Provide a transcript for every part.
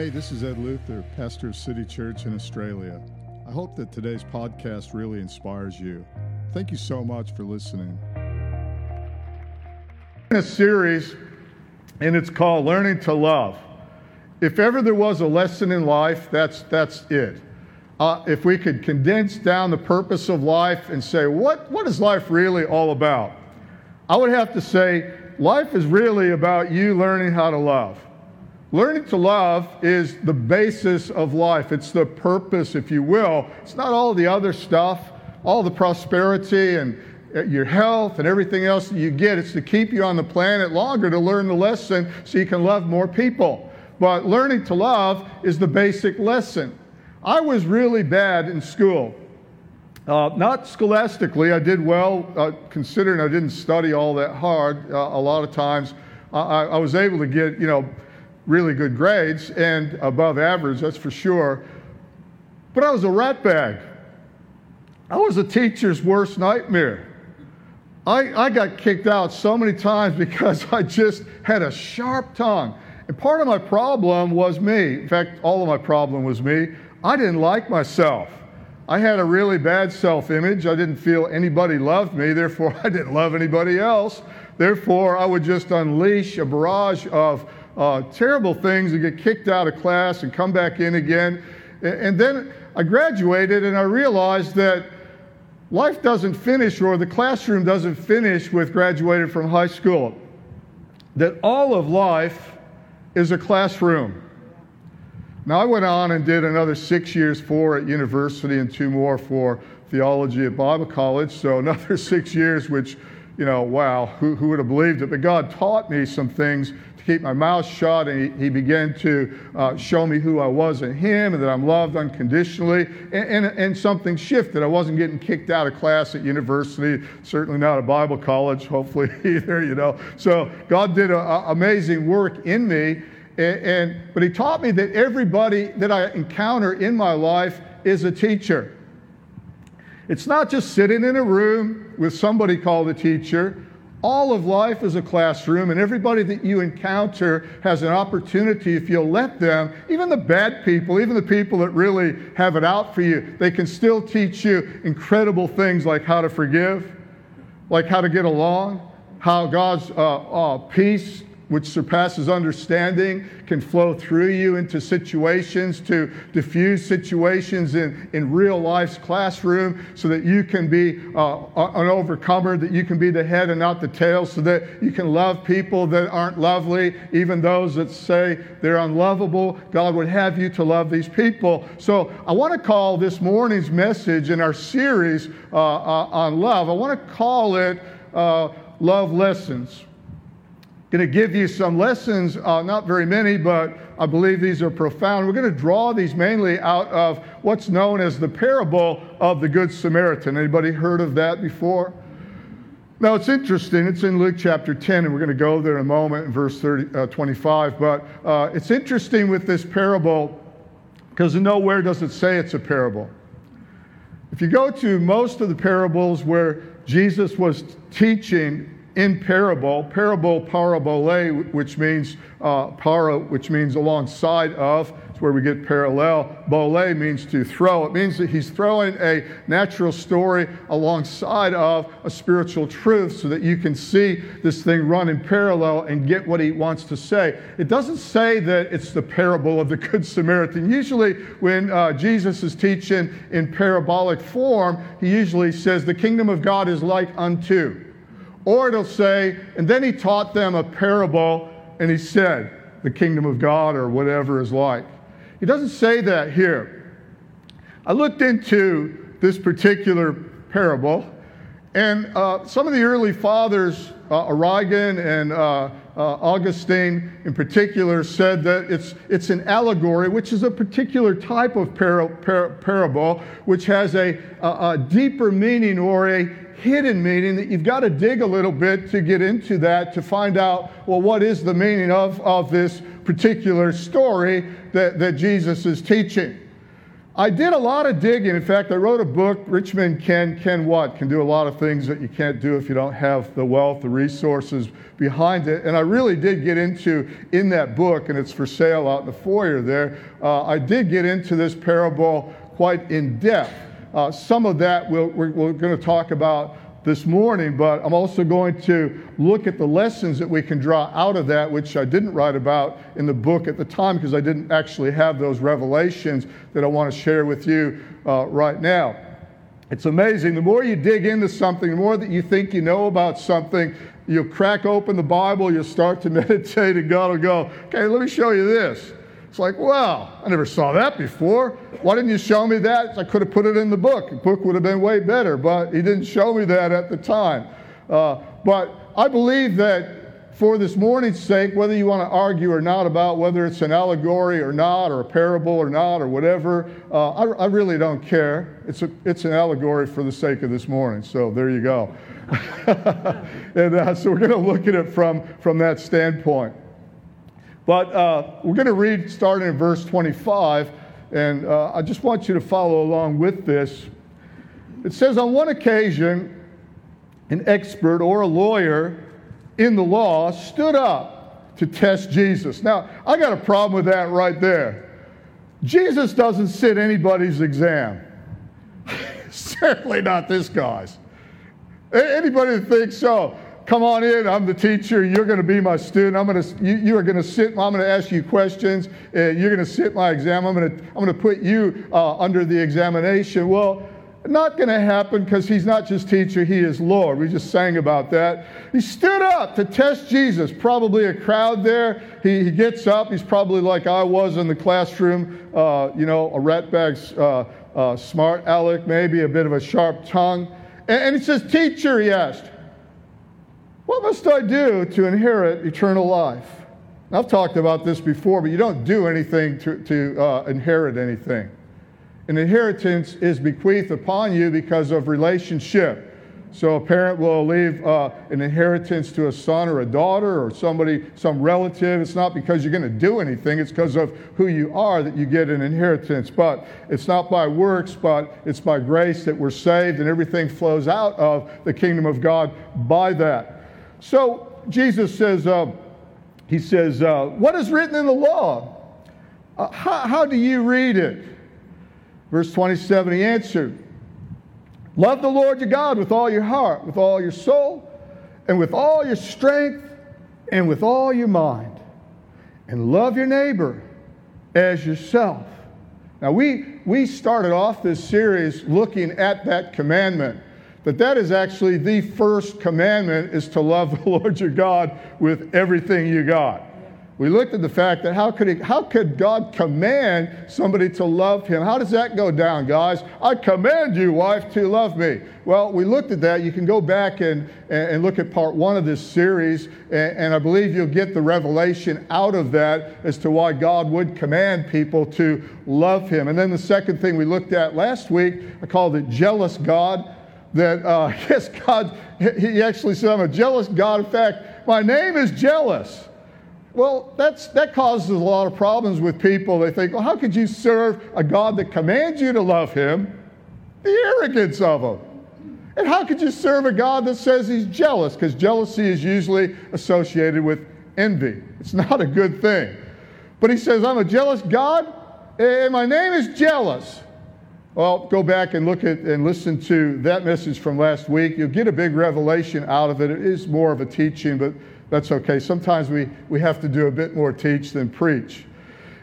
Hey, this is Ed Luther, pastor of City Church in Australia. I hope that today's podcast really inspires you. Thank you so much for listening. In a series, and it's called Learning to Love. If ever there was a lesson in life, that's, that's it. Uh, if we could condense down the purpose of life and say, what, what is life really all about? I would have to say, life is really about you learning how to love. Learning to love is the basis of life. It's the purpose, if you will. It's not all the other stuff, all the prosperity and uh, your health and everything else that you get. It's to keep you on the planet longer to learn the lesson so you can love more people. But learning to love is the basic lesson. I was really bad in school. Uh, not scholastically, I did well, uh, considering I didn't study all that hard uh, a lot of times. I, I was able to get, you know, really good grades and above average, that's for sure. But I was a ratbag. I was a teacher's worst nightmare. I, I got kicked out so many times because I just had a sharp tongue. And part of my problem was me. In fact, all of my problem was me. I didn't like myself. I had a really bad self image. I didn't feel anybody loved me, therefore, I didn't love anybody else. Therefore, I would just unleash a barrage of uh, terrible things and get kicked out of class and come back in again. And then I graduated and I realized that life doesn't finish or the classroom doesn't finish with graduated from high school. That all of life is a classroom. Now, I went on and did another six years, four at university and two more for theology at Bible college. So, another six years, which, you know, wow, who, who would have believed it? But God taught me some things keep my mouth shut, and he, he began to uh, show me who I was in him and that I'm loved unconditionally. And, and, and something shifted. I wasn't getting kicked out of class at university, certainly not a Bible college, hopefully either, you know. So God did a, a amazing work in me. And, and, but he taught me that everybody that I encounter in my life is a teacher. It's not just sitting in a room with somebody called a teacher. All of life is a classroom, and everybody that you encounter has an opportunity, if you'll let them, even the bad people, even the people that really have it out for you, they can still teach you incredible things like how to forgive, like how to get along, how God's uh, uh, peace which surpasses understanding, can flow through you into situations to diffuse situations in, in real life's classroom so that you can be uh, an overcomer, that you can be the head and not the tail, so that you can love people that aren't lovely, even those that say they're unlovable. God would have you to love these people. So I want to call this morning's message in our series uh, uh, on love, I want to call it uh, Love Lessons going to give you some lessons, uh, not very many, but I believe these are profound. We're going to draw these mainly out of what's known as the parable of the Good Samaritan. Anybody heard of that before? Now, it's interesting. It's in Luke chapter 10, and we're going to go there in a moment in verse 30, uh, 25. But uh, it's interesting with this parable because nowhere does it say it's a parable. If you go to most of the parables where Jesus was teaching in parable, parable parabole, which means uh, para, which means alongside of. It's where we get parallel. Bole means to throw. It means that he's throwing a natural story alongside of a spiritual truth so that you can see this thing run in parallel and get what he wants to say. It doesn't say that it's the parable of the Good Samaritan. Usually, when uh, Jesus is teaching in parabolic form, he usually says, The kingdom of God is like unto. Or it'll say, and then he taught them a parable and he said, the kingdom of God or whatever is like. He doesn't say that here. I looked into this particular parable, and uh, some of the early fathers, uh, Origen and uh, uh, Augustine in particular, said that it's, it's an allegory, which is a particular type of par- par- parable, which has a, a, a deeper meaning or a hidden meaning that you've got to dig a little bit to get into that to find out, well, what is the meaning of, of this particular story that, that Jesus is teaching? I did a lot of digging. In fact, I wrote a book, Richmond Can, Can What? Can do a lot of things that you can't do if you don't have the wealth, the resources behind it. And I really did get into, in that book, and it's for sale out in the foyer there, uh, I did get into this parable quite in depth. Uh, some of that we we we're going to talk about this morning, but I'm also going to look at the lessons that we can draw out of that, which I didn't write about in the book at the time because I didn't actually have those revelations that I want to share with you uh, right now. It's amazing. The more you dig into something, the more that you think you know about something, you'll crack open the Bible, you'll start to meditate, and God will go, okay, let me show you this. It's like, wow, I never saw that before. Why didn't you show me that? I could have put it in the book. The book would have been way better, but he didn't show me that at the time. Uh, but I believe that for this morning's sake, whether you want to argue or not about whether it's an allegory or not, or a parable or not, or whatever, uh, I, I, really don't care. It's, a, it's an allegory for the sake of this morning. So there you go. and uh, so we're going to look at it from, from that standpoint. But uh, we're going to read starting in verse 25, and uh, I just want you to follow along with this. It says, On one occasion, an expert or a lawyer in the law stood up to test Jesus. Now, I got a problem with that right there. Jesus doesn't sit anybody's exam, certainly not this guy's. Anybody that thinks so, come on in. I'm the teacher. You're going to be my student. I'm going to, you, you are going to sit. I'm going to ask you questions. Uh, you're going to sit my exam. I'm going to, I'm going to put you uh, under the examination. Well, not going to happen because he's not just teacher, he is Lord. We just sang about that. He stood up to test Jesus. Probably a crowd there. He, he gets up. He's probably like I was in the classroom, uh, you know, a ratbag, uh, uh, smart aleck, maybe a bit of a sharp tongue. And, and he says, Teacher, he asked, what must I do to inherit eternal life? I've talked about this before, but you don't do anything to, to uh, inherit anything. An inheritance is bequeathed upon you because of relationship. So a parent will leave uh, an inheritance to a son or a daughter or somebody, some relative. It's not because you're going to do anything. It's because of who you are that you get an inheritance. But it's not by works, but it's by grace that we're saved, and everything flows out of the kingdom of God by that. So Jesus says, uh, He says, uh, What is written in the law? Uh, how, how do you read it? Verse 27, he answered, Love the Lord your God with all your heart, with all your soul, and with all your strength, and with all your mind. And love your neighbor as yourself. Now, we, we started off this series looking at that commandment that that is actually the first commandment is to love the Lord your God with everything you got. We looked at the fact that how could, he, how could God command somebody to love him? How does that go down, guys? I command you, wife, to love me. Well, we looked at that. You can go back and, and look at part one of this series, and, and I believe you'll get the revelation out of that as to why God would command people to love him. And then the second thing we looked at last week, I called it jealous God that uh, yes, God, he actually said, I'm a jealous God. In fact, my name is jealous. Well, that's, that causes a lot of problems with people. They think, well, how could you serve a God that commands you to love him? The arrogance of him. And how could you serve a God that says he's jealous? Because jealousy is usually associated with envy. It's not a good thing. But he says, I'm a jealous God, and my name is jealous. Well, go back and look at and listen to that message from last week. You'll get a big revelation out of it. It is more of a teaching, but that's okay. Sometimes we, we have to do a bit more teach than preach.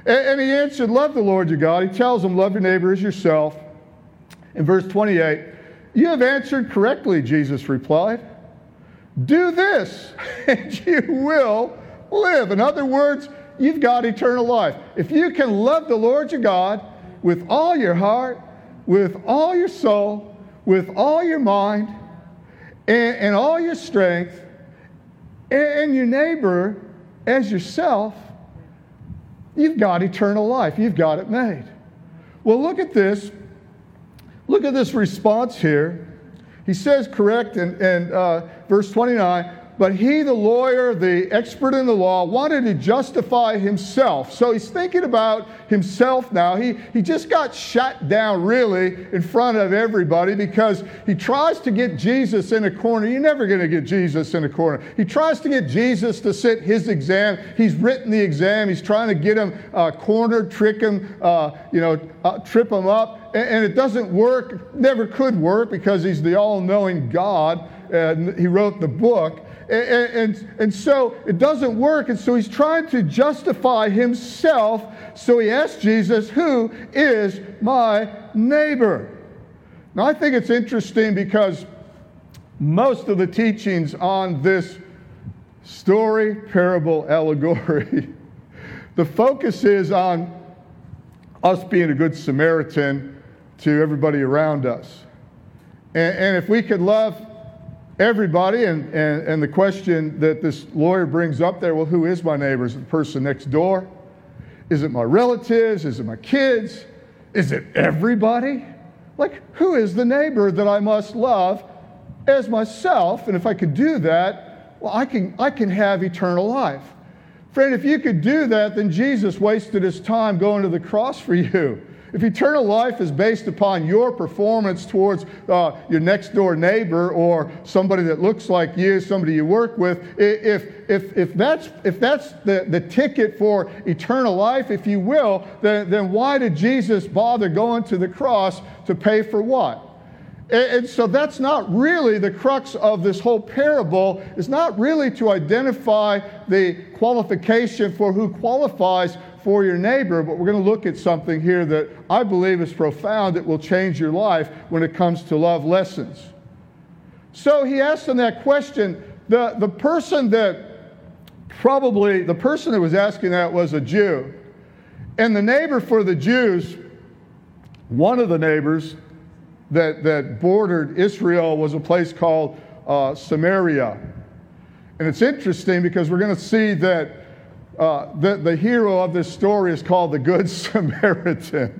And, and he answered, Love the Lord your God. He tells them, Love your neighbor as yourself. In verse 28, You have answered correctly, Jesus replied. Do this, and you will live. In other words, you've got eternal life. If you can love the Lord your God with all your heart, with all your soul, with all your mind, and, and all your strength, and, and your neighbor as yourself, you've got eternal life. You've got it made. Well, look at this. Look at this response here. He says, correct in uh, verse 29, but he, the lawyer, the expert in the law, wanted to justify himself. So he's thinking about himself now. He, he just got shut down, really, in front of everybody because he tries to get Jesus in a corner. You're never going to get Jesus in a corner. He tries to get Jesus to sit his exam. He's written the exam. He's trying to get him uh, cornered, trick him, uh, you know, uh, trip him up. And, and it doesn't work, never could work because he's the all knowing God. And he wrote the book. And, and, and, so it doesn't work. And so he's trying to justify himself. So he asks Jesus, Who is my neighbor? Now, I think it's interesting because most of the teachings on this story, parable, allegory, the focus is on us being a good Samaritan to everybody around us. And, and if we could love everybody. And, and, and the question that this lawyer brings up there well, who is my neighbor? Is it the person next door? Is it my relatives? Is it my kids? Is it everybody? Like, who is the neighbor that I must love as myself? And if I could do that, well, I can, I can have eternal life. Friend, if you could do that, then Jesus wasted his time going to the cross for you. If eternal life is based upon your performance towards uh, your next door neighbor or somebody that looks like you, somebody you work with, if, if, if that's, if that's the, the ticket for eternal life, if you will, then, then why did Jesus bother going to the cross to pay for what? And so that's not really the crux of this whole parable, It's not really to identify the qualification for who qualifies for your neighbor, but we're going to look at something here that I believe is profound that will change your life when it comes to love lessons. So he asked him that question. The, the person that probably, the person that was asking that was a Jew. And the neighbor for the Jews, one of the neighbors that, that bordered Israel was a place called uh, Samaria. And it's interesting because we're going to see that uh, the, the hero of this story is called the Good Samaritan,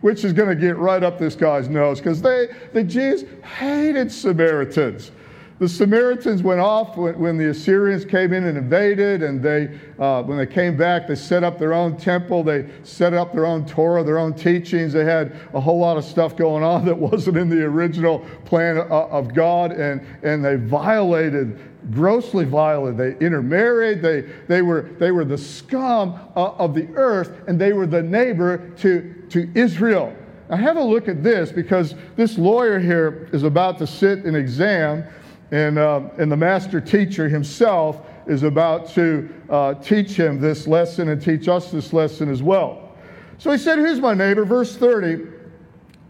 which is going to get right up this guy's nose because they, the Jews hated Samaritans. The Samaritans went off when, when the Assyrians came in and invaded, and they, uh, when they came back, they set up their own temple. They set up their own Torah, their own teachings. They had a whole lot of stuff going on that wasn't in the original plan of, of God, and, and they violated grossly violent. They intermarried. They, they, were, they were the scum uh, of the earth, and they were the neighbor to, to Israel. Now, have a look at this because this lawyer here is about to sit an exam, and, uh, and the master teacher himself is about to uh, teach him this lesson and teach us this lesson as well. So he said, Who's my neighbor? Verse 30.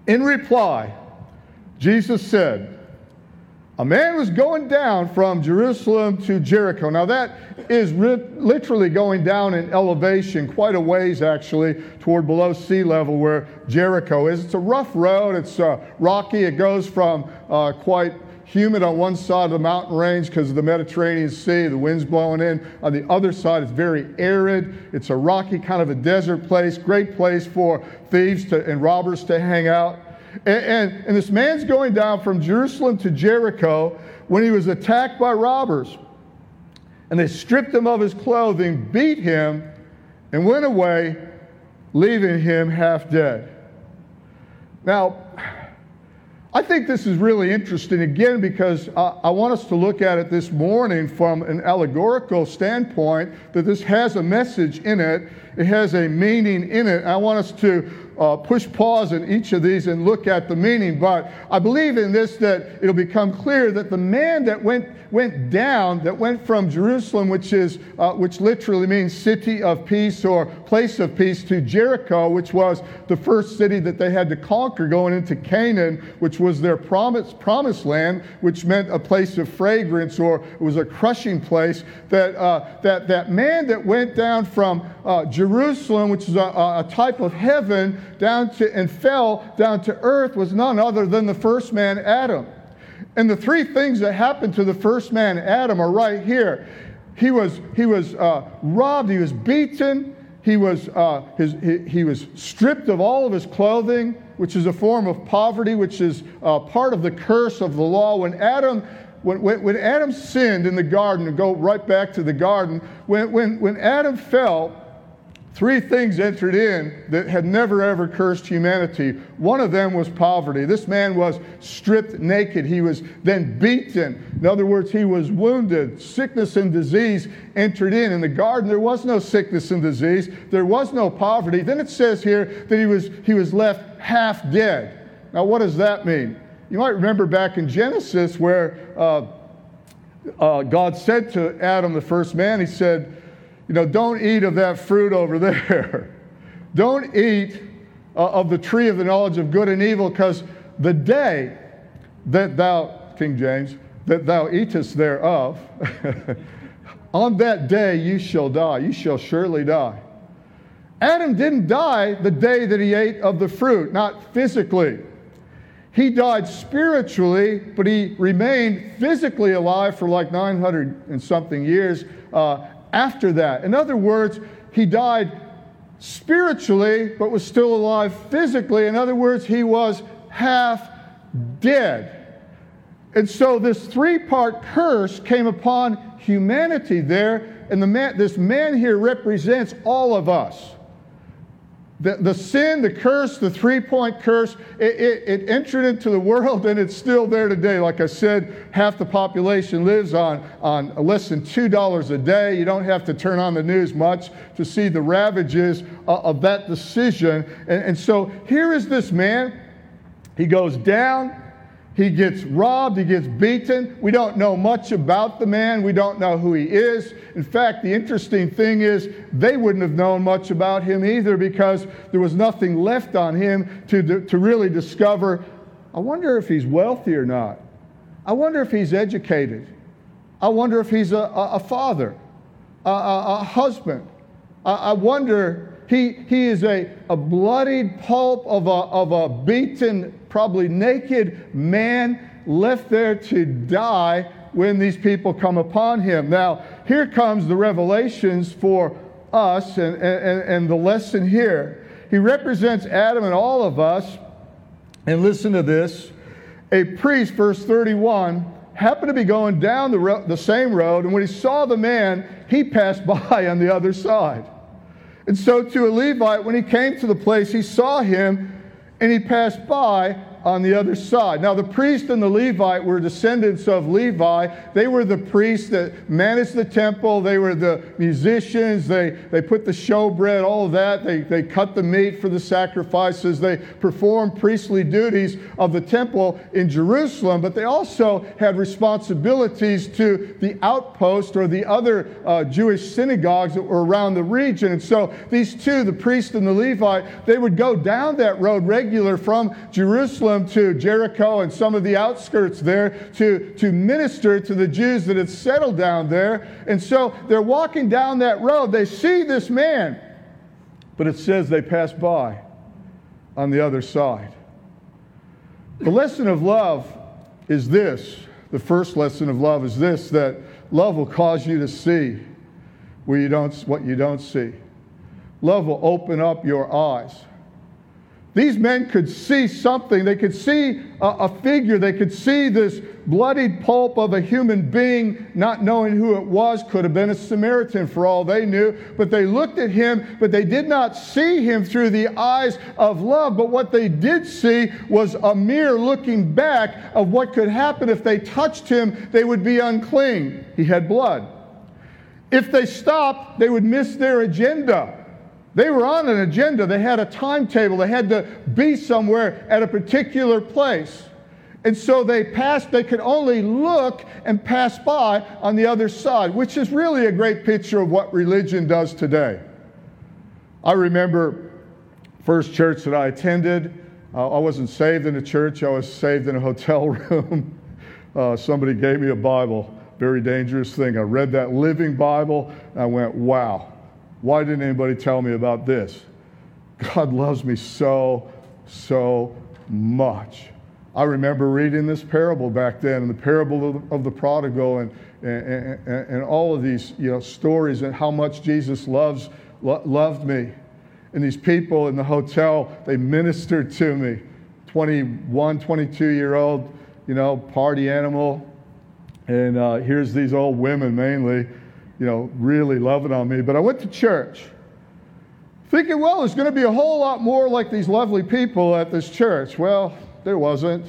In reply, Jesus said, a man was going down from Jerusalem to Jericho. Now, that is literally going down in elevation, quite a ways actually, toward below sea level where Jericho is. It's a rough road, it's uh, rocky. It goes from uh, quite humid on one side of the mountain range because of the Mediterranean Sea, the wind's blowing in. On the other side, it's very arid. It's a rocky kind of a desert place, great place for thieves to, and robbers to hang out. And, and, and this man's going down from Jerusalem to Jericho when he was attacked by robbers. And they stripped him of his clothing, beat him, and went away, leaving him half dead. Now, I think this is really interesting again because I, I, want us to look at it this morning from an allegorical standpoint that this has a message in it, it has a meaning in it. I want us to uh, push pause in each of these and look at the meaning. But I believe in this that it'll become clear that the man that went went down, that went from Jerusalem, which is uh, which literally means city of peace or place of peace, to Jericho, which was the first city that they had to conquer, going into Canaan, which was their promise, promised land, which meant a place of fragrance or it was a crushing place. That uh, that that man that went down from uh, Jerusalem, which is a, a type of heaven, down to and fell down to earth was none other than the first man, Adam. And the three things that happened to the first man, Adam, are right here. He was, he was uh, robbed, he was beaten, he was, uh, his, he, he, was stripped of all of his clothing, which is a form of poverty, which is uh, part of the curse of the law. When Adam when, when, when Adam sinned in the garden, and go right back to the garden, when, when, when Adam fell, Three things entered in that had never ever cursed humanity. One of them was poverty. This man was stripped naked. He was then beaten. In other words, he was wounded. Sickness and disease entered in. In the garden, there was no sickness and disease, there was no poverty. Then it says here that he was, he was left half dead. Now, what does that mean? You might remember back in Genesis where uh, uh, God said to Adam, the first man, He said, you know, don't eat of that fruit over there. don't eat uh, of the tree of the knowledge of good and evil, because the day that thou, King James, that thou eatest thereof, on that day you shall die. You shall surely die. Adam didn't die the day that he ate of the fruit, not physically. He died spiritually, but he remained physically alive for like 900 and something years uh, after that. In other words, he died spiritually, but was still alive physically. In other words, he was half dead. And so this three part curse came upon humanity there, and the man, this man here represents all of us. The, the sin, the curse, the three point curse, it, it, it, entered into the world and it's still there today. Like I said, half the population lives on, on less than $2 a day. You don't have to turn on the news much to see the ravages of, of that decision. And, and so here is this man. He goes down he gets robbed, he gets beaten. We don't know much about the man, we don't know who he is. In fact, the interesting thing is they wouldn't have known much about him either because there was nothing left on him to, to really discover. I wonder if he's wealthy or not. I wonder if he's educated. I wonder if he's a, a, a father, a, a husband. I, I wonder he, he is a, a bloodied pulp of a, of a beaten, probably naked man left there to die when these people come upon him. Now, here comes the revelations for us and, and, and the lesson here. He represents Adam and all of us. And listen to this a priest, verse 31, happened to be going down the, ro- the same road, and when he saw the man, he passed by on the other side. And so to a Levite, when he came to the place, he saw him and he passed by on the other side. Now, the priest and the Levite were descendants of Levi. They were the priests that managed the temple. They were the musicians. They, they put the showbread, all of that. They, they cut the meat for the sacrifices. They performed priestly duties of the temple in Jerusalem, but they also had responsibilities to the outpost or the other uh, Jewish synagogues that were around the region. And so these two, the priest and the Levite, they would go down that road regular from Jerusalem to Jericho and some of the outskirts there to, to minister to the Jews that had settled down there. And so they're walking down that road. They see this man, but it says they pass by on the other side. The lesson of love is this the first lesson of love is this that love will cause you to see where you don't, what you don't see. Love will open up your eyes. These men could see something. They could see a, a, figure. They could see this bloodied pulp of a human being, not knowing who it was. Could have been a Samaritan for all they knew. But they looked at him, but they did not see him through the eyes of love. But what they did see was a mere looking back of what could happen if they touched him, they would be unclean. He had blood. If they stopped, they would miss their agenda. They were on an agenda. They had a timetable. They had to be somewhere at a particular place. And so they passed, they could only look and pass by on the other side, which is really a great picture of what religion does today. I remember first church that I attended. Uh, I wasn't saved in a church, I was saved in a hotel room. uh, somebody gave me a Bible, very dangerous thing. I read that living Bible, and I went, wow, why didn't anybody tell me about this? God loves me so, so much. I remember reading this parable back then, and the parable of the, of the prodigal, and, and, and, and, all of these you know, stories, and how much Jesus loves, lo- loved me. And these people in the hotel, they ministered to me. 21, 22 year old, you know, party animal, And uh, here's these old women mainly, you know, really loving on me. But I went to church thinking, well, there's going to be a whole lot more like these lovely people at this church. Well, there wasn't.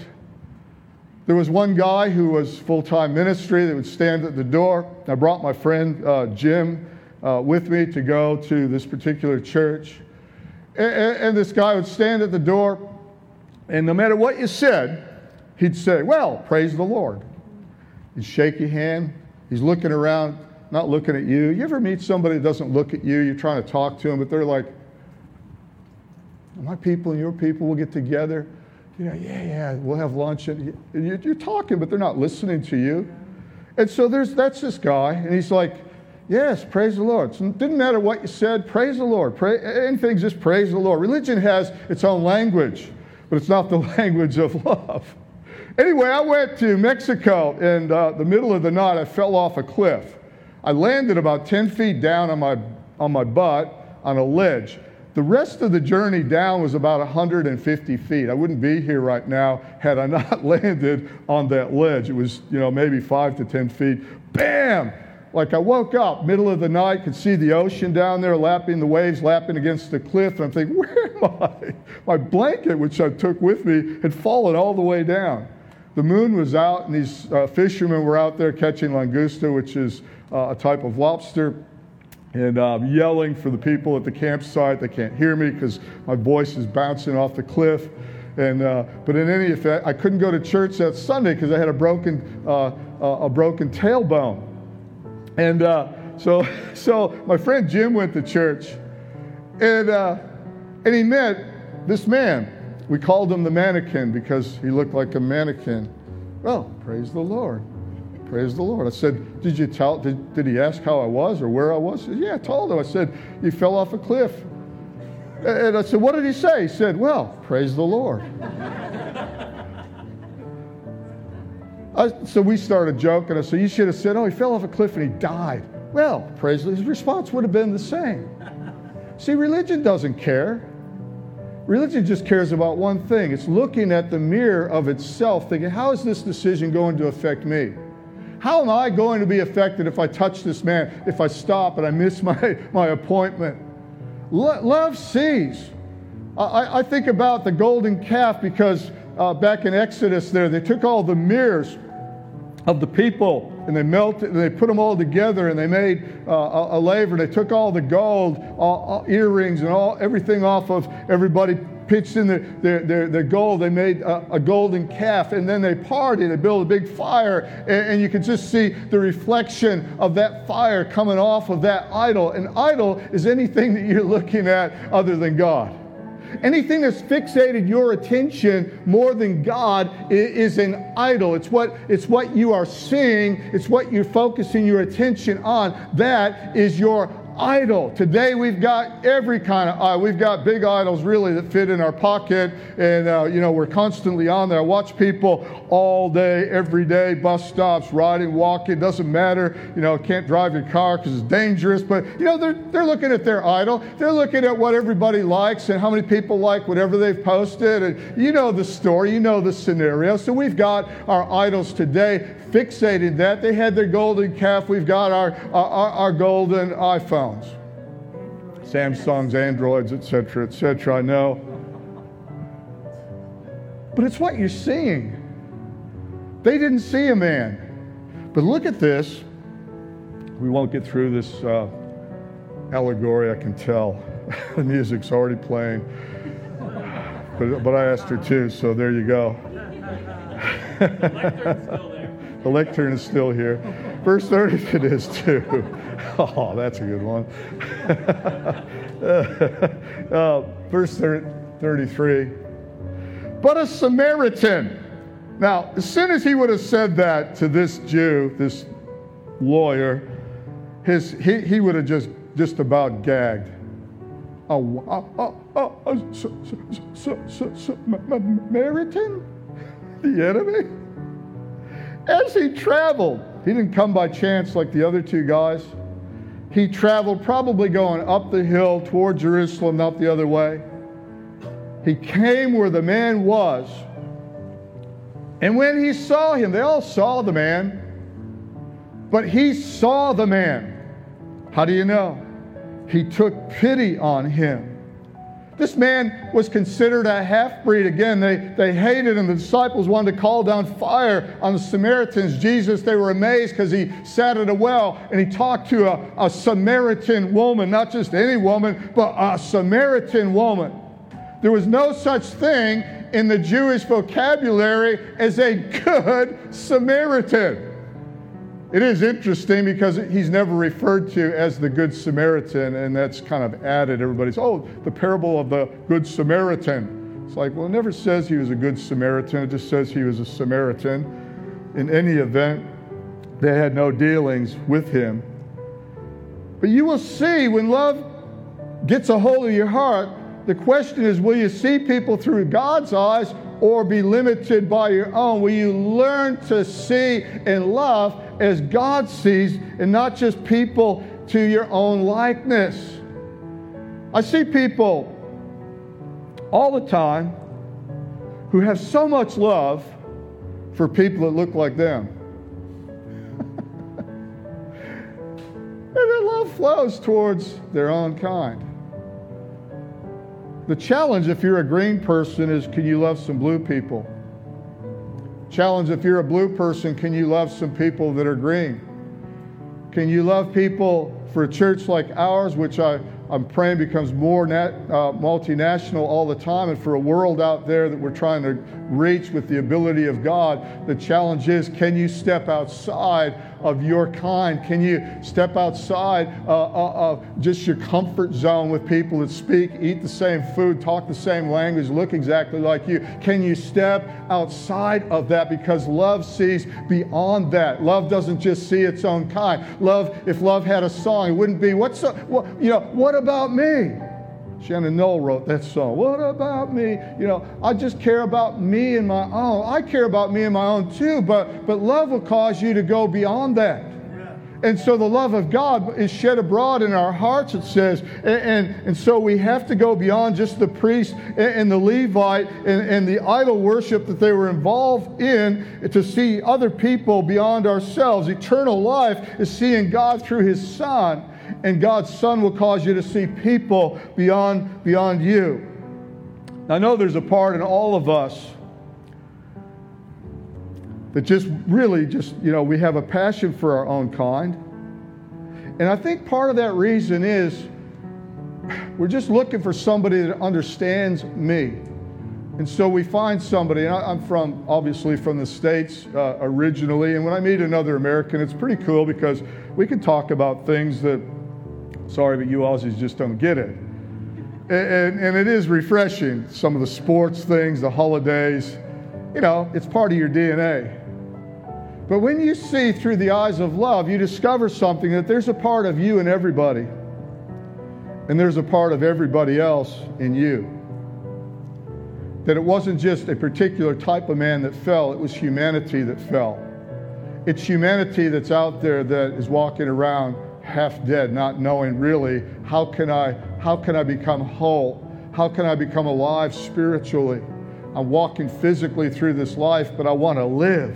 There was one guy who was full time ministry that would stand at the door. I brought my friend uh, Jim uh, with me to go to this particular church. And, and this guy would stand at the door, and no matter what you said, he'd say, Well, praise the Lord. He'd shake your hand. He's looking around, not looking at you. You ever meet somebody that doesn't look at you? You're trying to talk to them, but they're like, My people and your people will get together. Yeah, yeah, yeah, we'll have lunch. And you're talking, but they're not listening to you. And so there's, that's this guy, and he's like, Yes, praise the Lord. So it didn't matter what you said, praise the Lord. Pray, anything, just praise the Lord. Religion has its own language, but it's not the language of love. Anyway, I went to Mexico in uh, the middle of the night. I fell off a cliff. I landed about 10 feet down on my, on my butt on a ledge. The rest of the journey down was about 150 feet. I wouldn't be here right now had I not landed on that ledge. It was, you know, maybe five to 10 feet. Bam! Like I woke up, middle of the night, could see the ocean down there, lapping the waves, lapping against the cliff, and I'm thinking, where am I? My blanket, which I took with me, had fallen all the way down. The moon was out, and these uh, fishermen were out there catching langosta, which is uh, a type of lobster and uh, yelling for the people at the campsite. They can't hear me because my voice is bouncing off the cliff. And, uh, but in any event, I couldn't go to church that Sunday because I had a broken, uh, uh, a broken tailbone. And uh, so, so my friend Jim went to church, and, and he met this man. We called him the mannequin because he looked like a mannequin. Well, praise the Lord. Praise the Lord. I said, Did you tell, did, did he ask how I was or where I was? Said, yeah, I told him. I said, You fell off a cliff. And I said, What did he say? He said, Well, praise the Lord. I, so we started joking. I said, You should have said, Oh, he fell off a cliff and he died. Well, praise the His response would have been the same. See, religion doesn't care. Religion just cares about one thing it's looking at the mirror of itself, thinking, How is this decision going to affect me? How am I going to be affected if I touch this man, if I stop and I miss my, my appointment? Lo- love sees. I, I, think about the golden calf because uh, back in Exodus, there, they took all the mirrors of the people and they melted and they put them all together and they made uh, a, a laver. They took all the gold, all, all earrings, and all everything off of everybody pitched in their, their, their, their gold. They made a, a, golden calf, and then they partied. They built a big fire, and, and you can just see the reflection of that fire coming off of that idol. An idol is anything that you're looking at other than God. Anything that's fixated your attention more than God is an idol. It's what, it's what you are seeing, it's what you're focusing your attention on. That is your idol. Today we've got every kind of idol. We've got big idols really that fit in our pocket, and uh, you know we're constantly on there. I watch people all day, every day, bus stops, riding, walking. Doesn't matter. You know, can't drive your car because it's dangerous. But you know they're they're looking at their idol. They're looking at what everybody likes and how many people like whatever they've posted. And you know the story. You know the scenario. So we've got our idols today fixated that. They had their golden calf. We've got our, our, our golden iPhones, Samsungs, Androids, etc., etc. I know. But it's what you're seeing. They didn't see a man. But look at this. We won't get through this uh, allegory, I can tell. the music's already playing. But, but I asked her too, so there you go. The lectern is still here. Verse 30, it is too. Oh, that's a good one. uh, verse 33. But a Samaritan. Now, as soon as he would have said that to this Jew, this lawyer, his, he, he would have just, just about gagged. Oh, oh, oh, oh, Samaritan? The enemy? As he traveled, he didn't come by chance like the other two guys. He traveled probably going up the hill toward Jerusalem, not the other way. He came where the man was. And when he saw him, they all saw the man. But he saw the man. How do you know? He took pity on him. This man was considered a half breed. Again, they, they hated him. The disciples wanted to call down fire on the Samaritans. Jesus, they were amazed because he sat at a well and he talked to a, a Samaritan woman, not just any woman, but a Samaritan woman. There was no such thing in the Jewish vocabulary as a good Samaritan. It is interesting because he's never referred to as the Good Samaritan, and that's kind of added. Everybody's, oh, the parable of the Good Samaritan. It's like, well, it never says he was a Good Samaritan, it just says he was a Samaritan. In any event, they had no dealings with him. But you will see when love gets a hold of your heart, the question is will you see people through God's eyes or be limited by your own? Will you learn to see and love as God sees and not just people to your own likeness? I see people all the time who have so much love for people that look like them. and their love flows towards their own kind. The challenge, if you're a green person, is can you love some blue people? Challenge, if you're a blue person, can you love some people that are green? Can you love people for a church like ours, which I, I'm praying becomes more nat, uh, multinational all the time, and for a world out there that we're trying to reach with the ability of God, the challenge is can you step outside of your kind? Can you step outside uh, uh, of just your comfort zone with people that speak, eat the same food, talk the same language, look exactly like you? Can you step outside of that? Because love sees beyond that. Love doesn't just see its own kind. Love, if love had a song, it wouldn't be, what's, so, what, you know, what about me? Shannon Noll wrote that song. What about me? You know, I just care about me and my own. I care about me and my own too, but, but love will cause you to go beyond that. And so the love of God is shed abroad in our hearts, it says. And, and, and so we have to go beyond just the priest and, and the Levite and, and the idol worship that they were involved in to see other people beyond ourselves. Eternal life is seeing God through his Son and God's Son will cause you to see people beyond, beyond you. I know there's a part in all of us that just really just, you know, we have a passion for our own kind. And I think part of that reason is we're just looking for somebody that understands me. And so we find somebody, and I'm from, obviously, from the States uh, originally. And when I meet another American, it's pretty cool because we can talk about things that Sorry, but you Aussies just don't get it. And, and, it is refreshing, some of the sports things, the holidays. You know, it's part of your DNA. But when you see through the eyes of love, you discover something that there's a part of you in everybody, and there's a part of everybody else in you. That it wasn't just a particular type of man that fell, it was humanity that fell. It's humanity that's out there that is walking around half dead, not knowing really how can I how can I become whole? How can I become alive spiritually? I'm walking physically through this life, but I want to live.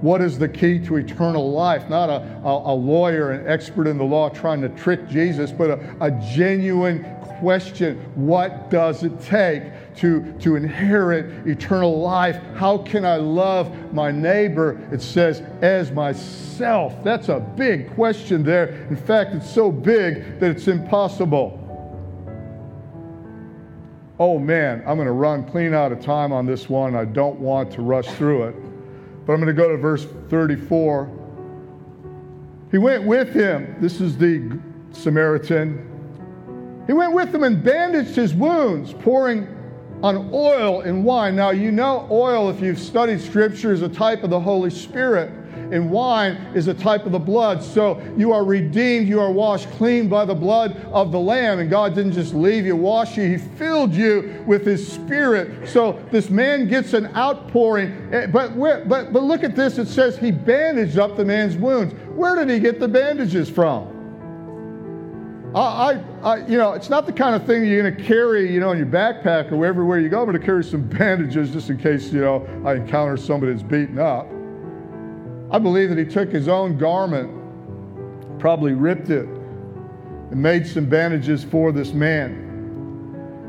What is the key to eternal life? Not a, a, a lawyer, an expert in the law trying to trick Jesus, but a, a genuine question what does it take to, to inherit eternal life? How can I love my neighbor? It says, as myself. That's a big question there. In fact, it's so big that it's impossible. Oh man, I'm going to run clean out of time on this one. I don't want to rush through it. But I'm going to go to verse 34. He went with him. This is the Samaritan he went with them and bandaged his wounds, pouring on oil and wine. Now, you know, oil, if you've studied scripture, is a type of the Holy Spirit, and wine is a type of the blood. So you are redeemed, you are washed clean by the blood of the Lamb. And God didn't just leave you, wash you, He filled you with His Spirit. So this man gets an outpouring. Eh, but, but, but look at this it says he bandaged up the man's wounds. Where did he get the bandages from? I, I, you know, it's not the kind of thing you're going to carry, you know, in your backpack or everywhere you go. I'm going to carry some bandages just in case, you know, I encounter somebody that's beaten up. I believe that he took his own garment probably ripped it and made some bandages for this man.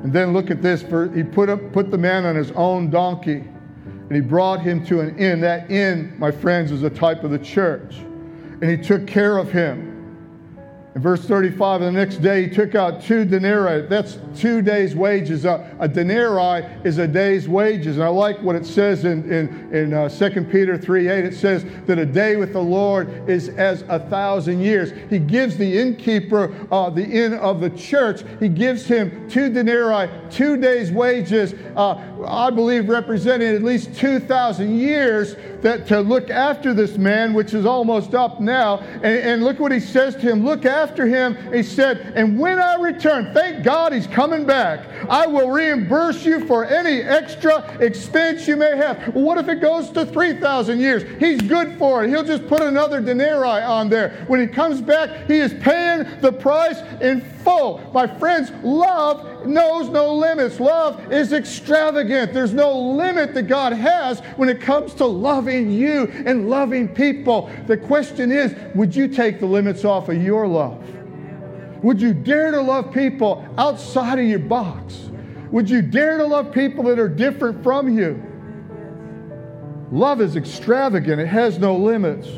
And then look at this. He put, up, put the man on his own donkey and he brought him to an inn. That inn, my friends, is a type of the church. And he took care of him. In verse 35, the next day he took out two denarii. That's two days' wages. A, a denarii is a day's wages. And I like what it says in, in, in uh, 2 Peter 3 8. It says that a day with the Lord is as a thousand years. He gives the innkeeper, uh, the inn of the church, he gives him two denarii, two days' wages, uh, I believe representing at least 2,000 years that to look after this man, which is almost up now. And, and look what he says to him. Look after him. He said, And when I return, thank God he's coming back. I will reimburse you for any extra expense you may have. What if it goes to 3,000 years? He's good for it. He'll just put another denarii on there. When he comes back, he is paying the price in full. My friends, love knows no limits. Love is extravagant. There's no limit that God has when it comes to loving you and loving people. The question is would you take the limits off of your love? Would you dare to love people outside of your box? Would you dare to love people that are different from you? Love is extravagant, it has no limits.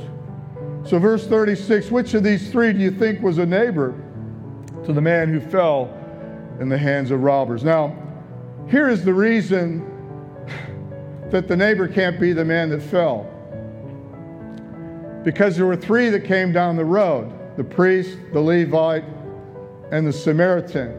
So, verse 36 which of these three do you think was a neighbor? to the man who fell in the hands of robbers. Now, here is the reason that the neighbor can't be the man that fell. Because there were three that came down the road the priest, the Levite, and the Samaritan.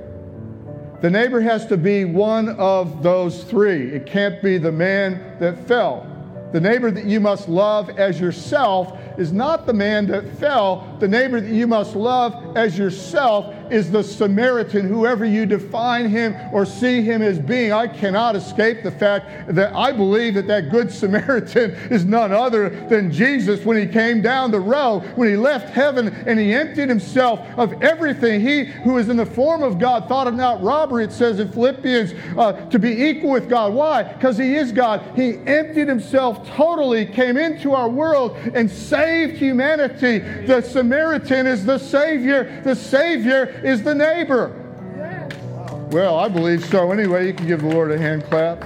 The neighbor has to be one of those three. It can't be the man that fell. The neighbor that you must love as yourself is not the man that fell. The neighbor that you must love as yourself is the Samaritan, whoever you define him or see him as being. I cannot escape the fact that I believe that that good Samaritan is none other than Jesus when he came down the road, when he left heaven and he emptied himself of everything. He who is in the form of God thought of not robbery, it says in Philippians, uh, to be equal with God. Why? Because he is God. He emptied himself totally, came into our world and saved humanity. The Samaritan is the Savior. The Savior is the neighbor. Well, I believe so. Anyway, you can give the Lord a hand clap.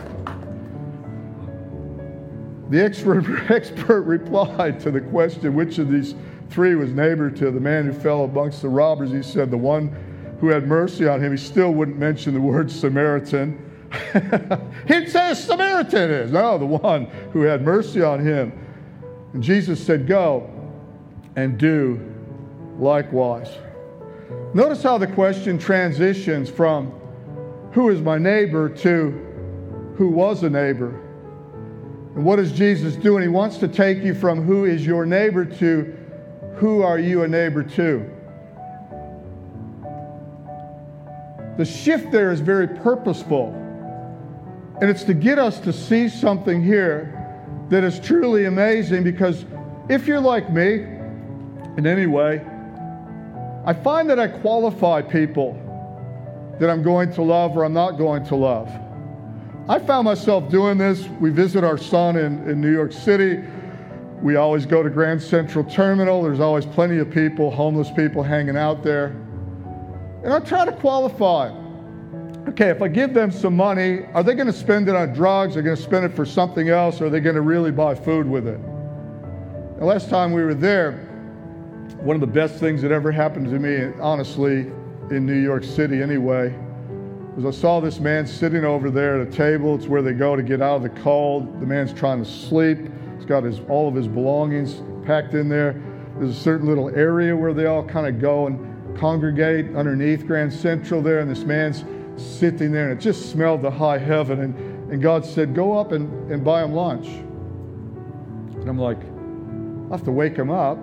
The expert, expert replied to the question which of these three was neighbor to the man who fell amongst the robbers. He said, The one who had mercy on him. He still wouldn't mention the word Samaritan. He'd say Samaritan is. No, the one who had mercy on him. And Jesus said, Go and do likewise. Notice how the question transitions from who is my neighbor to who was a neighbor. And what does Jesus do? And he wants to take you from who is your neighbor to who are you a neighbor to. The shift there is very purposeful. And it's to get us to see something here that is truly amazing because if you're like me in any way, I find that I qualify people that I'm going to love or I'm not going to love. I found myself doing this. We visit our son in, in New York City. We always go to Grand Central Terminal. There's always plenty of people, homeless people hanging out there. And I try to qualify. Okay, if I give them some money, are they going to spend it on drugs? Are they going to spend it for something else? Or are they going to really buy food with it? The last time we were there, one of the best things that ever happened to me, honestly, in New York City anyway, was I saw this man sitting over there at a table. It's where they go to get out of the cold. The man's trying to sleep. He's got his, all of his belongings packed in there. There's a certain little area where they all kind of go and congregate underneath Grand Central there, and this man's sitting there, and it just smelled to high heaven. And, and God said, Go up and, and buy him lunch. And I'm like, I have to wake him up.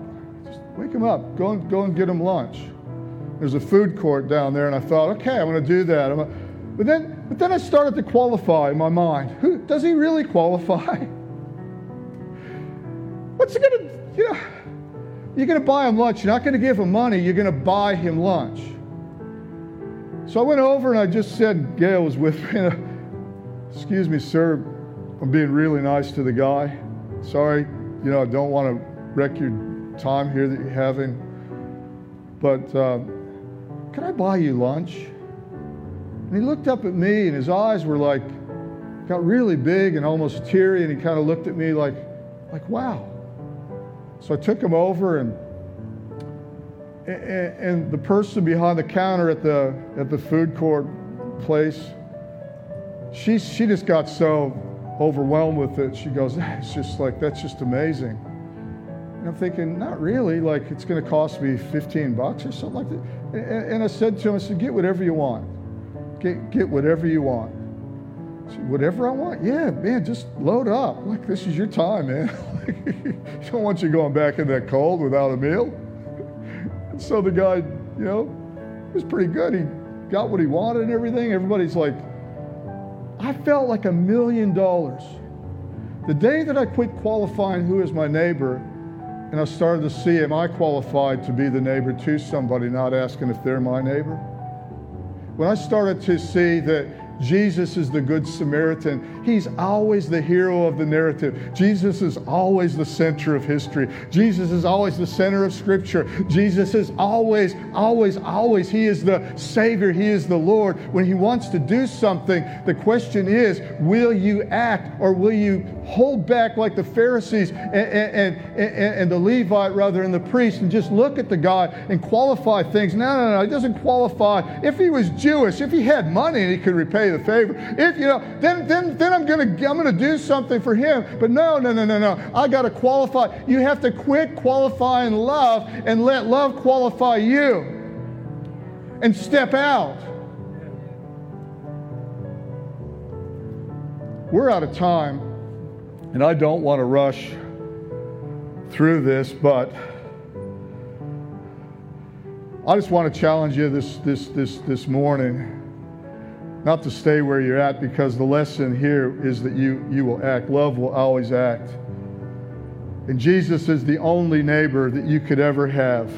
Wake him up. Go and, go and get him lunch. There's a food court down there, and I thought, okay, I'm going to do that. A, but then, but then I started to qualify in my mind. Who does he really qualify? What's he going to? You know, you're going to buy him lunch. You're not going to give him money. You're going to buy him lunch. So I went over and I just said, Gail was with me. Excuse me, sir. I'm being really nice to the guy. Sorry, you know, I don't want to wreck your time here that you're having. but uh, can I buy you lunch? And he looked up at me, and his eyes were like, got really big and almost teary, and he kind of looked at me like, like, wow. So I took him over, and, and, and the person behind the counter at the, at the food court place, she, she just got so overwhelmed with it. She goes, it's just like, that's just amazing. And I'm thinking, not really. Like, it's going to cost me 15 bucks or something like that. And, and I said to him, I said, get whatever you want. Get, get whatever you want. Said, whatever I want? Yeah, man, just load up. Like, this is your time, man. Don't want you going back in that cold without a meal. So the guy, you know, was pretty good. He got what he wanted and everything. Everybody's like, I felt like a million dollars. The day that I quit qualifying who is my neighbor, and I started to see, am I qualified to be the neighbor to somebody, not asking if they're my neighbor? When I started to see that Jesus is the Good Samaritan. He's always the hero of the narrative. Jesus is always the center of history. Jesus is always the center of Scripture. Jesus is always, always, always, He is the Savior. He is the Lord. When He wants to do something, the question is will you act or will you hold back like the Pharisees and, and, and, and the Levite, rather, and the priest, and just look at the guy and qualify things? No, no, no, He doesn't qualify. If He was Jewish, if He had money and He could repay the favor. If you know, then then then I'm gonna I'm gonna do something for him. But no, no, no, no, no. I gotta qualify. You have to quit qualifying love and let love qualify you. And step out. We're out of time, and I don't want to rush through this, but I just want to challenge you this this this this morning not to stay where you're at because the lesson here is that you, you will act. Love will always act. And Jesus is the only neighbor that you could ever have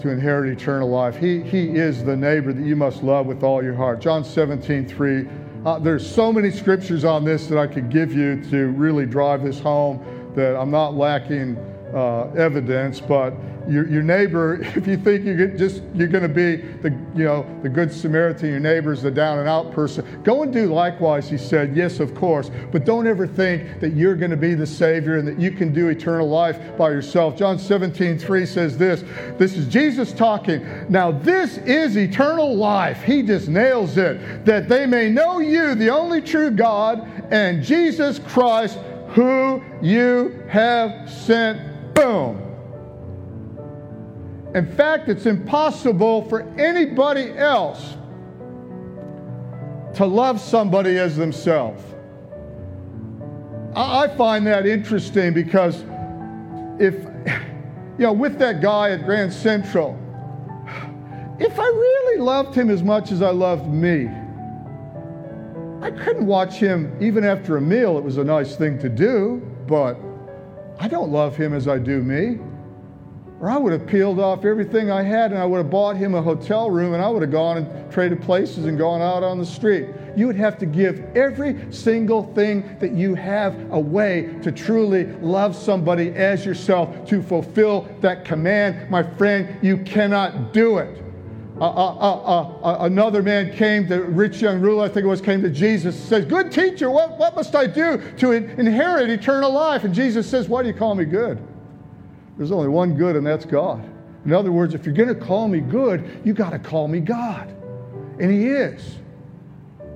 to inherit eternal life. He, he is the neighbor that you must love with all your heart. John 17, 3. Uh, there's so many scriptures on this that I could give you to really drive this home that I'm not lacking uh, evidence, but your, your neighbor, if you think you're just you're going to be the you know the good Samaritan, your neighbor's the down and out person, go and do likewise. He said, yes, of course, but don't ever think that you're going to be the Savior and that you can do eternal life by yourself. John 17, 3 says this. This is Jesus talking. Now this is eternal life. He just nails it. That they may know you, the only true God, and Jesus Christ, who you have sent. Boom. In fact, it's impossible for anybody else to love somebody as themselves. I find that interesting because if, you know, with that guy at Grand Central, if I really loved him as much as I loved me, I couldn't watch him even after a meal. It was a nice thing to do, but I don't love him as I do me. Or I would have peeled off everything I had and I would have bought him a hotel room and I would have gone and traded places and gone out on the street. You would have to give every single thing that you have away to truly love somebody as yourself, to fulfill that command. My friend, you cannot do it. Uh, uh, uh, another man came, the rich young ruler, I think it was, came to Jesus says, Good teacher, what, what must I do to inherit eternal life? And Jesus says, Why do you call me good? There's only one good, and that's God. In other words, if you're going to call me good, you got to call me God. And He is.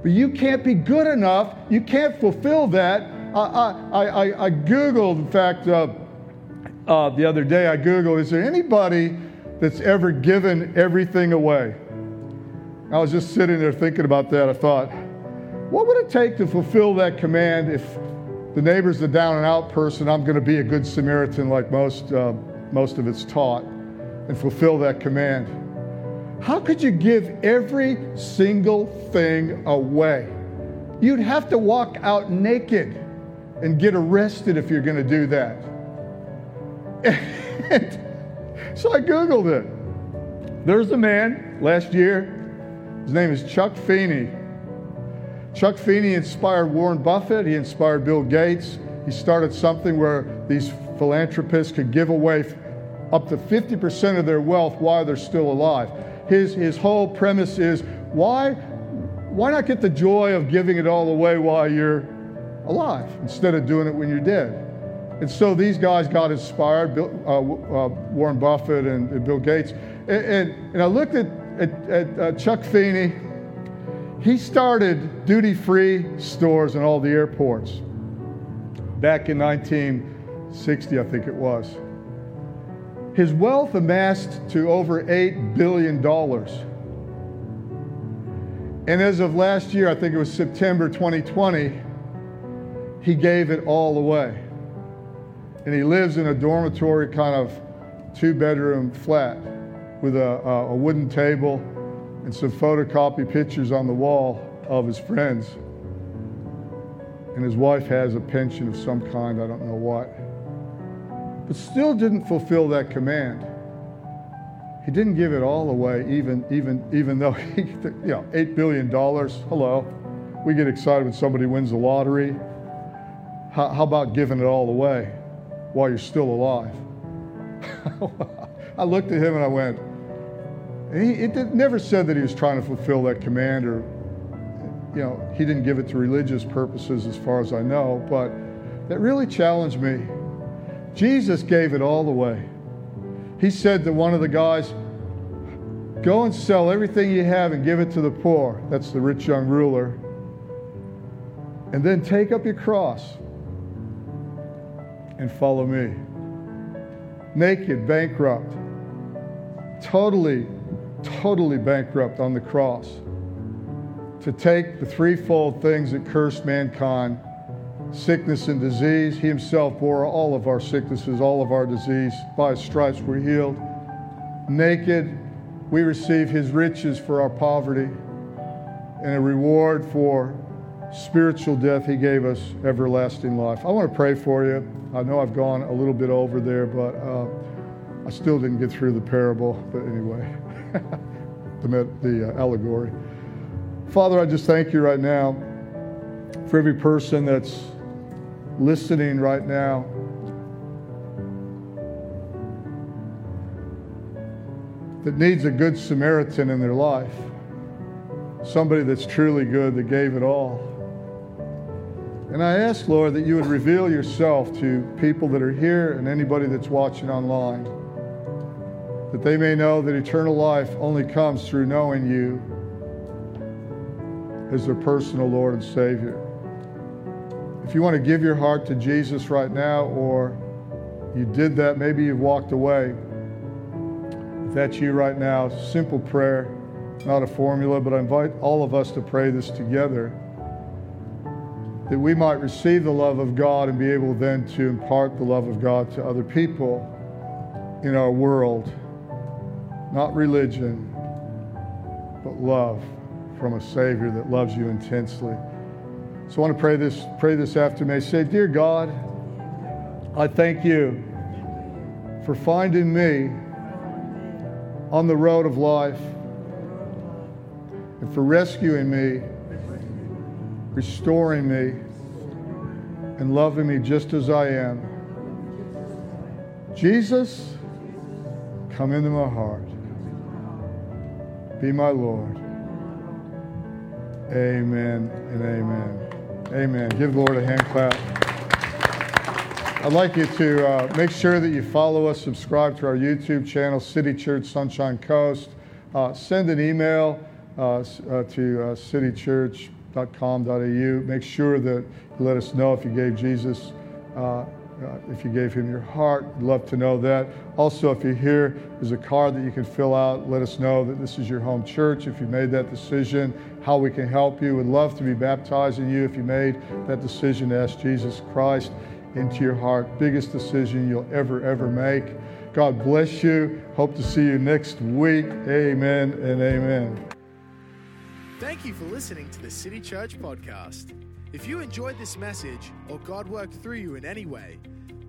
But you can't be good enough. You can't fulfill that. I, I, I, I Googled, in fact, uh, uh, the other day, I Googled, is there anybody that's ever given everything away? I was just sitting there thinking about that. I thought, what would it take to fulfill that command if the neighbor's the down and out person. I'm going to be a good Samaritan like most, uh, most of it's taught and fulfill that command. How could you give every single thing away? You'd have to walk out naked and get arrested if you're going to do that. And so I Googled it. There's a man last year. His name is Chuck Feeney. Chuck Feeney inspired Warren Buffett. He inspired Bill Gates. He started something where these philanthropists could give away up to 50% of their wealth while they're still alive. His, his whole premise is why, why not get the joy of giving it all away while you're alive instead of doing it when you're dead? And so these guys got inspired, Bill, uh, uh, Warren Buffett and, and, Bill Gates. And, and, and I looked at, at, at uh, Chuck Feeney. He started duty free stores in all the airports back in 1960, I think it was. His wealth amassed to over $8 billion. And as of last year, I think it was September 2020, he gave it all away. And he lives in a dormitory kind of two bedroom flat with a, a wooden table and some photocopy pictures on the wall of his friends. And his wife has a pension of some kind, I don't know what but still didn't fulfill that command. He didn't give it all away, even, even, even though he, you know, $8 billion. Hello. We get excited when somebody wins the lottery. How, how about giving it all away while you're still alive? I looked at him and I went, he, it never said that he was trying to fulfill that command or, you know, he didn't give it to religious purposes as far as I know, but that really challenged me Jesus gave it all the way. He said to one of the guys, Go and sell everything you have and give it to the poor. That's the rich young ruler. And then take up your cross and follow me. Naked, bankrupt, totally, totally bankrupt on the cross. To take the threefold things that cursed mankind sickness and disease. He himself bore all of our sicknesses, all of our disease. By his stripes we're healed. Naked, we receive his riches for our poverty and a reward for spiritual death. He gave us everlasting life. I want to pray for you. I know I've gone a little bit over there, but uh, I still didn't get through the parable. But anyway, the, the uh, allegory. Father, I just thank you right now for every person that's listening right now. That needs a good Samaritan in their life. Somebody that's truly good, that gave it all. And I ask, Lord, that you would reveal yourself to people that are here and anybody that's watching online. That they may know that eternal life only comes through knowing you as their personal Lord and Savior. If you want to give your heart to Jesus right now, or you did that, maybe you've walked away. If that's you right now, simple prayer, not a formula, but I invite all of us to pray this together that we might receive the love of God and be able then to impart the love of God to other people in our world. Not religion, but love from a Savior that loves you intensely. So I want to pray this, pray this after me. Say, Dear God, I thank you for finding me on the road of life and for rescuing me, restoring me, and loving me just as I am. Jesus, come into my heart. Be my Lord. Amen and amen. Amen. Give the Lord a hand clap. I'd like you to uh, make sure that you follow us, subscribe to our YouTube channel, City Church Sunshine Coast. Uh, send an email uh, uh to uh, citychurch.com.au. Make sure that you let us know if you gave Jesus uh, uh, if you gave him your heart. We'd love to know that. Also, if you're here, there's a card that you can fill out. Let us know that this is your home church. If you made that decision, how we can help you. We'd love to be baptizing you if you made that decision to ask Jesus Christ into your heart. Biggest decision you'll ever, ever make. God bless you. Hope to see you next week. Amen and amen. Thank you for listening to the City Church podcast. If you enjoyed this message or God worked through you in any way,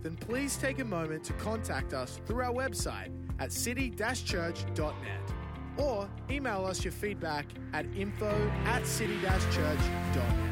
then please take a moment to contact us through our website at city-church.net or email us your feedback at info at city-church.net.